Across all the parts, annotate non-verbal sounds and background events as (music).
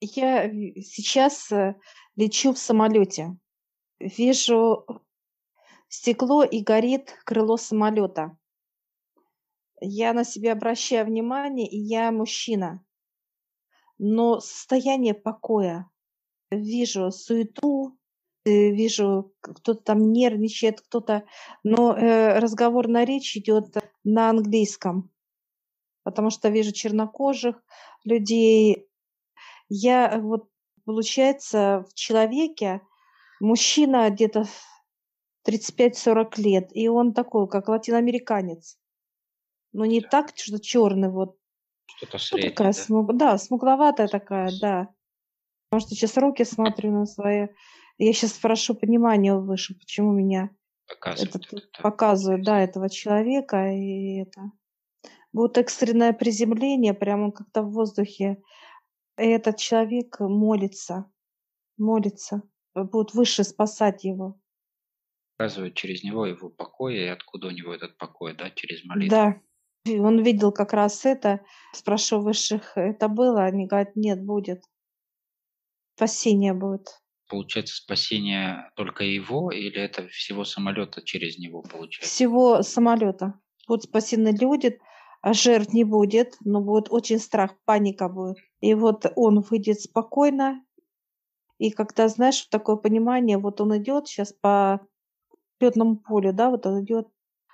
Я в сейчас, э, лечу в самолете. Вижу стекло и горит крыло самолета. Я на себя обращаю внимание, и я мужчина. Но состояние покоя. Вижу суету, э, вижу, кто-то там нервничает, кто-то но, э, разговорная речь идет на английском, потому что вижу чернокожих людей. Я вот, получается, в человеке мужчина где-то 35-40 лет, и он такой, как латиноамериканец. Но не так, что черный вот. Что-то Ну, такая среднее, да? смуг да, смугловатая такая, да. Потому что щас руки смотрю на свои. Я щас прошу понимания высших, почему меня Показывает этот это, да, показывают, да, этого человека, и это. Будет экстренное приземление, прямо он как-то в воздухе. Этот человек молится, молится. Э, будут высшие спасать его. Показывает через него его покой, и откуда у него этот покой, да, через молитву. Да. Он видел как раз это. Спрошу высших: "Это было?" Они говорят: "Нет, будет". Спасение будет. Получается, спасение только его или это всего самолета через него получается? Всего самолета. Будут спасены люди, жертв не будет, но будет очень страх, паника будет. И вот он выйдет спокойно. И когда, знаешь, такое понимание, вот он идет щас по лётному полю, да, вот он идет,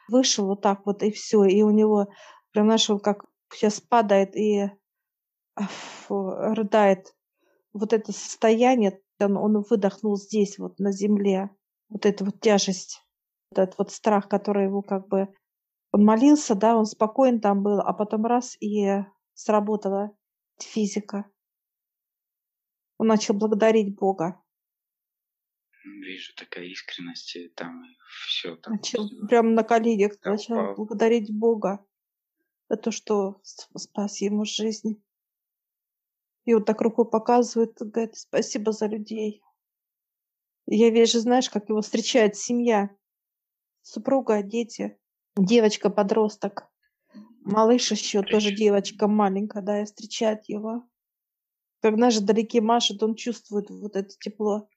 вышел вот так вот и всё. И у него прям, он как щас падает и фу, рыдает. Вот это состояние, он он выдохнул здесь вот на земле. Вот эта вот тяжесть, этот вот страх, который его как бы он молился, да, он спокоен там был, а потом раз- и сработала физика. Он начал благодарить Бога. Вижу, такая искренность, там всё там Начал всё. прям на коленях начал Упал. благодарить Бога за то, что спас ему жизнь. И вот так рукой показывает, говорит: "Спасибо за людей". И я вижу, знаешь, как его встречает семья. Супруга, дети, девочка-подросток, малыш ещё тоже девочка маленькая, да, и встречает его. Как, знаешь, вдалеке машет, он чувствует вот это тепло.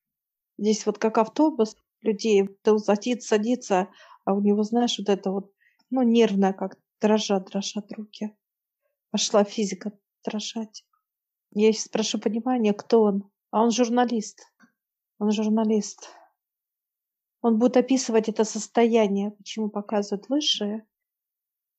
Здесь вот как автобус людей, он садится садится, а у него, знаешь, вот это вот, ну, нервно как, дрожат дрожат руки. Пошла физика дрожать. Я щас прошу понимания, кто он. А он журналист. Он журналист. Он будет описывать это состояние, почему показывают высшие.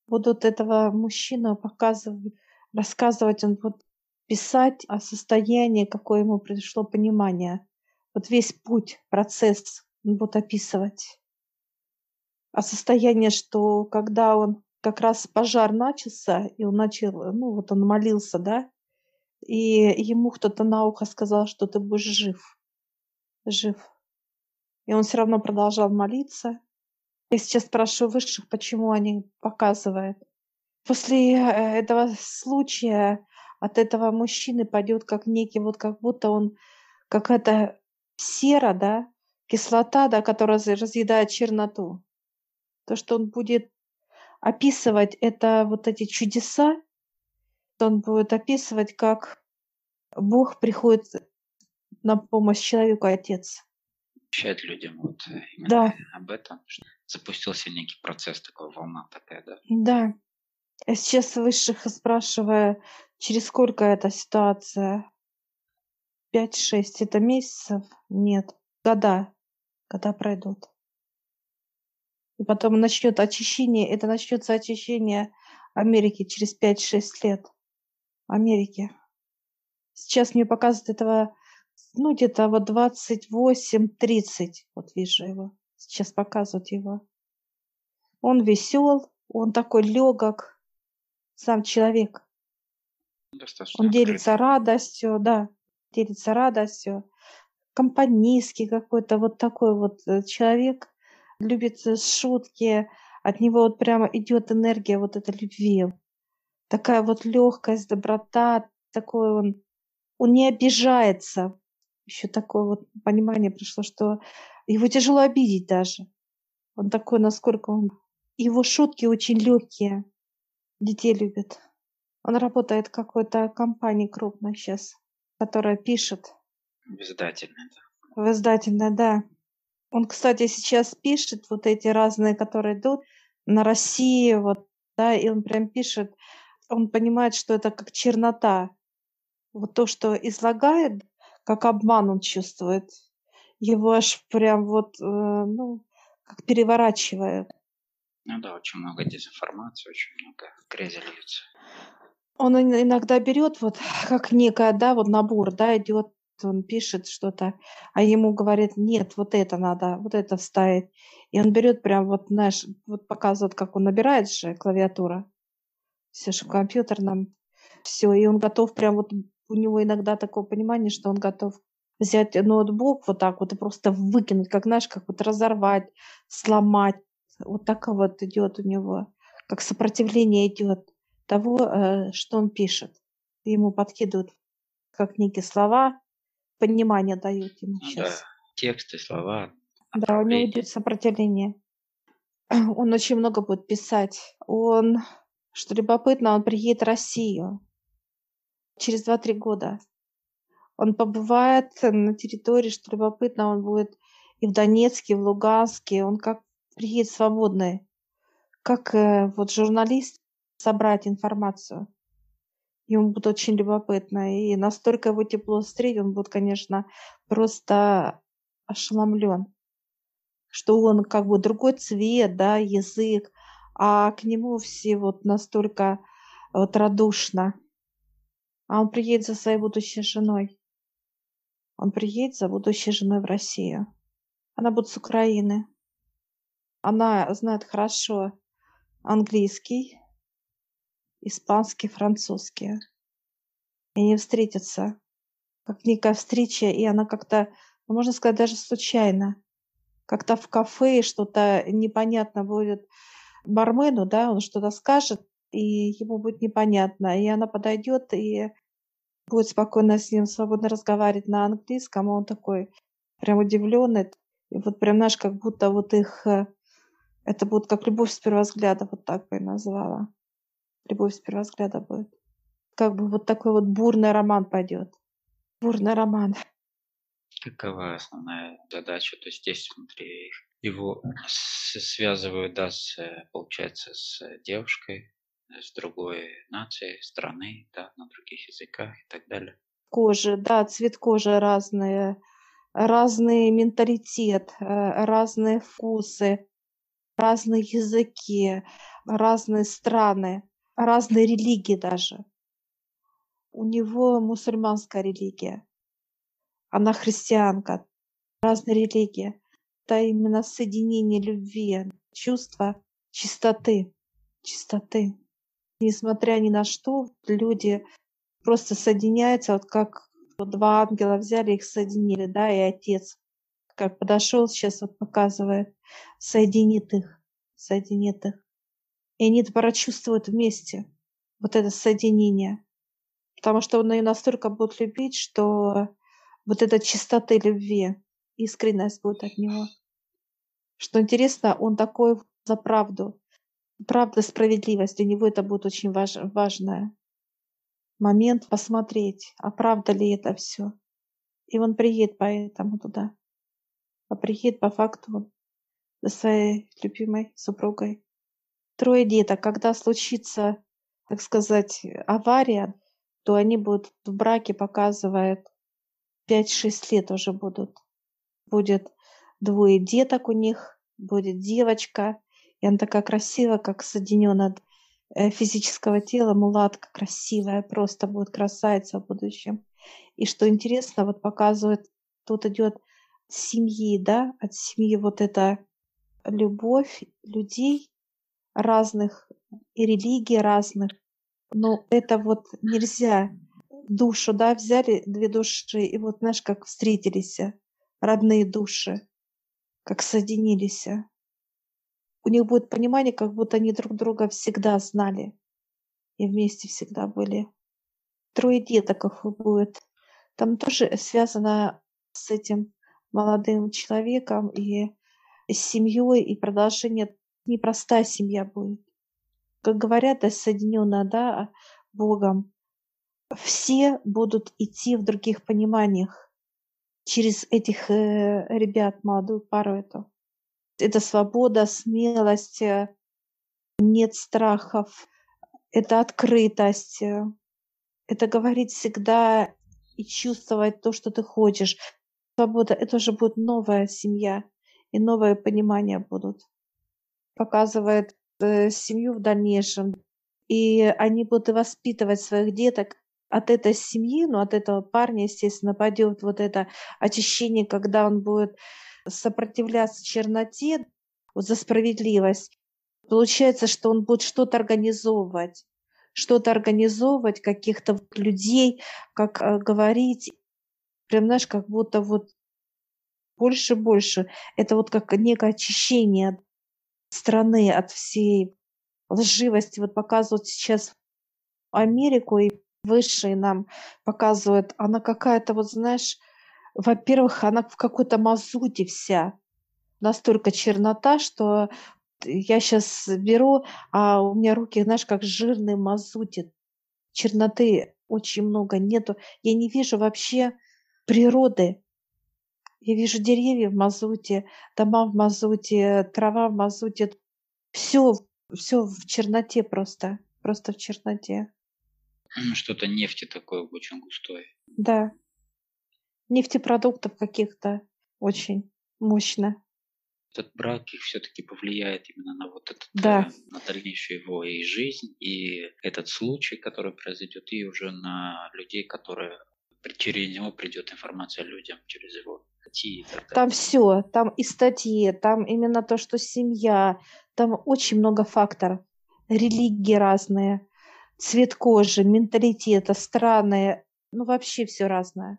Будут этого мужчину показывать, рассказывать, он будет писать о состоянии, какое ему пришло понимание. Вот весь путь, процесс он будет описывать. А состояние, что когда он как раз пожар начался, и он начал, э, ну, вот он молился, да, и ему кто-то на ухо сказал, что ты будешь жив. Жив. И он всё равно продолжал молиться. Я сейчас прошу высших, почему они показывают. После, э, этого случая от этого мужчины пойдёт как некий, вот как будто он какая-то сера, да, кислота, да, которая разъедает черноту. То, что он будет описывать это вот эти чудеса, он будет описывать, как Бог приходит на помощь человеку, Отец. Сообщать людям вот, э, именно Да. об этом, запустился некий процесс, такой волна такая, да? Да. Я сейчас высших спрашиваю, через сколько эта ситуация? 5-6 это месяцев? Нет, года. Года пройдут. И потом начнёт очищение. Это начнётся очищение Америки через 5-6 лет. Америки. Сейчас мне показывают этого, ну, где-то вот 28-30. Вот вижу его. Сейчас показывают его. Он весёл, он такой лёгок, сам человек. Достаточно Он делится открытый. радостью, да, делится радостью. Компанейский какой-то вот такой вот, э, человек. Любит, э, шутки. От него вот прямо идёт энергия вот этой любви. Такая вот лёгкость, доброта. Такой он он не обижается. Ещё такое вот понимание пришло, что его тяжело обидеть даже. Он такой, насколько он его шутки очень лёгкие. Детей любит. Он работает в какой-то компании крупной щас. которая пишет. В издательной, да. В издательной, да. Он, кстати, сейчас пишет вот эти разные, которые идут на России, вот, да, и он прям пишет, он понимает, что это как чернота. Вот то, что излагает, как обман он чувствует. Его аж прям вот, э, ну, как переворачивает. Ну да, очень много дезинформации, очень много грязи льется. Он иногда берет вот (laughs) как некая, да, вот набор, да, идет, он пишет что-то, а ему говорят, нет, вот это надо, вот это вставить. И он берет прям вот, знаешь, вот показывает, как он набирает же клавиатура. Все же в компьютерном. Все, и он готов прям вот, у него иногда такое понимание, что он готов взять ноутбук вот так вот и просто выкинуть, как, знаешь, как вот разорвать, сломать. Вот так вот идет у него, как сопротивление идет того, э, что он пишет. Ему подкидывают как некие слова, понимание дают ему ну, сейчас. Да, тексты, слова. Да, у него идет сопротивление. (clears throat) Он очень много будет писать. Он, что любопытно, он приедет в Россию через 2-3 года. Он побывает на территории, что любопытно, он будет и в Донецке, и в Луганске. Он как приедет свободный, как э, вот журналист собрать информацию. Ему будет очень любопытно. И настолько его тепло встретит, он будет, конечно, просто ошеломлен, что он как бы другой цвет, да, язык, а к нему все вот настолько вот радушно. А он приедет за своей будущей женой. Он приедет за будущей женой в Россию. Она будет с Украины. Она знает хорошо английский, испанский, французский. И они встретятся. Как некая встреча, и она как-то, ну, можно сказать, даже случайно. Как-то в кафе что-то непонятно будет бармену, да, он что-то скажет, и ему будет непонятно. И она подойдет и будет спокойно с ним свободно разговаривать на английском, а он такой прям удивленный. И вот прям, знаешь, как будто вот их... Э, это будет как любовь с первого взгляда, вот так бы я назвала. Любовь с первого взгляда будет. Как бы вот такой вот бурный роман пойдет. Бурный роман. Какова основная задача? То есть здесь внутри его связывают, да, с, получается, с девушкой, с другой нацией, страны, да, на других языках и так далее. Кожа, да, цвет кожи разные, разный менталитет, э, разные вкусы, разные языки, разные страны, разные религии даже. У него мусульманская религия, она христианка, разные религии. Это именно соединение любви, чувства чистоты, чистоты несмотря ни на что, люди просто соединяются, вот как два ангела взяли, их соединили, да, и отец как подошел, сейчас вот показывает, соединит их, соединит их. И они прочувствуют вместе вот это соединение. Потому что он ее настолько будет любить, что вот эта чистота любви, искренность будет от него. Что интересно, он такой за правду правда, справедливость. Для него это будет очень важ, важный момент посмотреть, а правда ли это все. И он приедет поэтому туда. А приедет по факту за своей любимой супругой. Трое деток. Когда случится, так сказать, авария, то они будут в браке, показывают 5-6 лет уже будут. Будет двое деток у них, будет девочка, и она такая красивая, как соединенная э, физического тела, мулатка красивая, просто будет красавица в будущем. И что интересно, вот показывает, тут идет семьи, да, от семьи вот эта любовь людей разных и религий разных. Но это вот нельзя душу, да, взяли две души, и вот, знаешь, как встретились родные души, как соединились у них будет понимание, как будто они друг друга всегда знали и вместе всегда были. Трое деток их будет. Там тоже связано с этим молодым человеком и с семьей, и продолжение. Непростая семья будет. Как говорят, да, соединенная, да, Богом. все будут идти в других пониманиях через этих э, ребят, молодую пару эту. Это свобода, смелость, э, нет страхов, это открытость, э, это говорить всегда и чувствовать то, что ты хочешь. Свобода — это уже будет новая семья, и новое понимание будут. Показывает э, семью в дальнейшем, и они будут воспитывать своих деток от этой семьи, ну, от этого парня, естественно, пойдет вот это очищение, когда он будет сопротивляться черноте вот за справедливость. Получается, что он будет что-то организовывать, что-то организовывать, каких-то людей, как э, говорить, прям, знаешь, как будто вот больше больше. Это вот как некое очищение страны от всей лживости. Вот показывают сейчас Америку и высшие нам показывают, она какая-то, вот знаешь, во-первых, она в какой-то мазуте вся. Настолько чернота, что я сейчас беру, а у меня руки, знаешь, как жирные мазути. Черноты очень много нету. Я не вижу вообще природы. Я вижу деревья в мазуте, дома в мазуте, трава в мазуте. Все, все в черноте просто. Просто в черноте. Что-то нефти такое очень густое. Да. Нефтепродуктов каких-то очень мощно. Этот брак их все-таки повлияет именно на вот этот, Да. э, на дальнейшую его и жизнь, и этот случай, который произойдет, и уже на людей, которые через него придет информация людям, через его статьи. Там все, там и статьи, там именно то, что семья, там очень много факторов. Религии разные, цвет кожи, менталитета, страны, ну вообще все разное.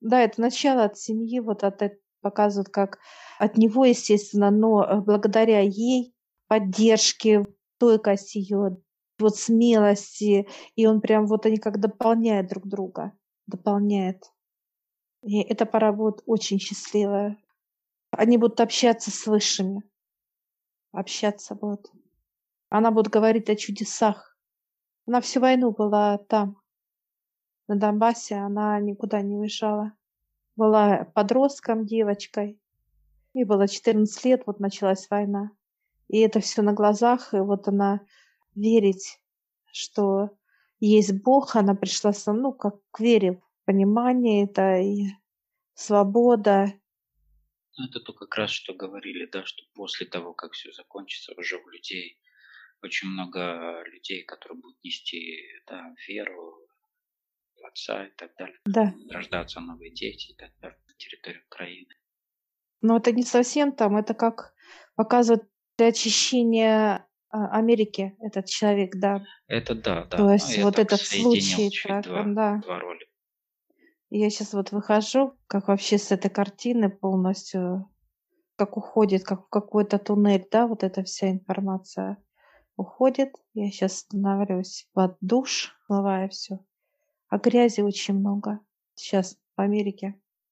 Да, это начало от семьи, вот от показывают, как от него, естественно, но э, благодаря ей, поддержке, стойкости ее, вот смелости, и он прям вот они как дополняют друг друга, дополняет. И эта пора будет очень счастливая. Они будут общаться с высшими, общаться будут. Она будет говорить о чудесах. Она всю войну была там, на Донбассе, она никуда не уезжала. Была подростком, девочкой. Ей было 14 лет, вот началась война. И это все на глазах, и вот она верить, что есть Бог, она пришла, со- ну, как к вере, понимание это и свобода. Ну, это то как раз, что говорили, да, что после того, как все закончится, уже у людей очень много людей, которые будут нести да, веру Отца и так далее, Да. рождаться новые дети и так далее на территории Украины. Но это не совсем там, это как показывает для очищения а, Америки этот человек, да. Это да, да. То Ну, есть я вот этот случай, так, два, да. два роли. Я сейчас вот выхожу, как вообще с этой картины полностью, как уходит, как в какой-то туннель, да, вот эта вся информация уходит. Я сейчас становлюсь под душ, смывая все. А грязи очень много сейчас в Америке.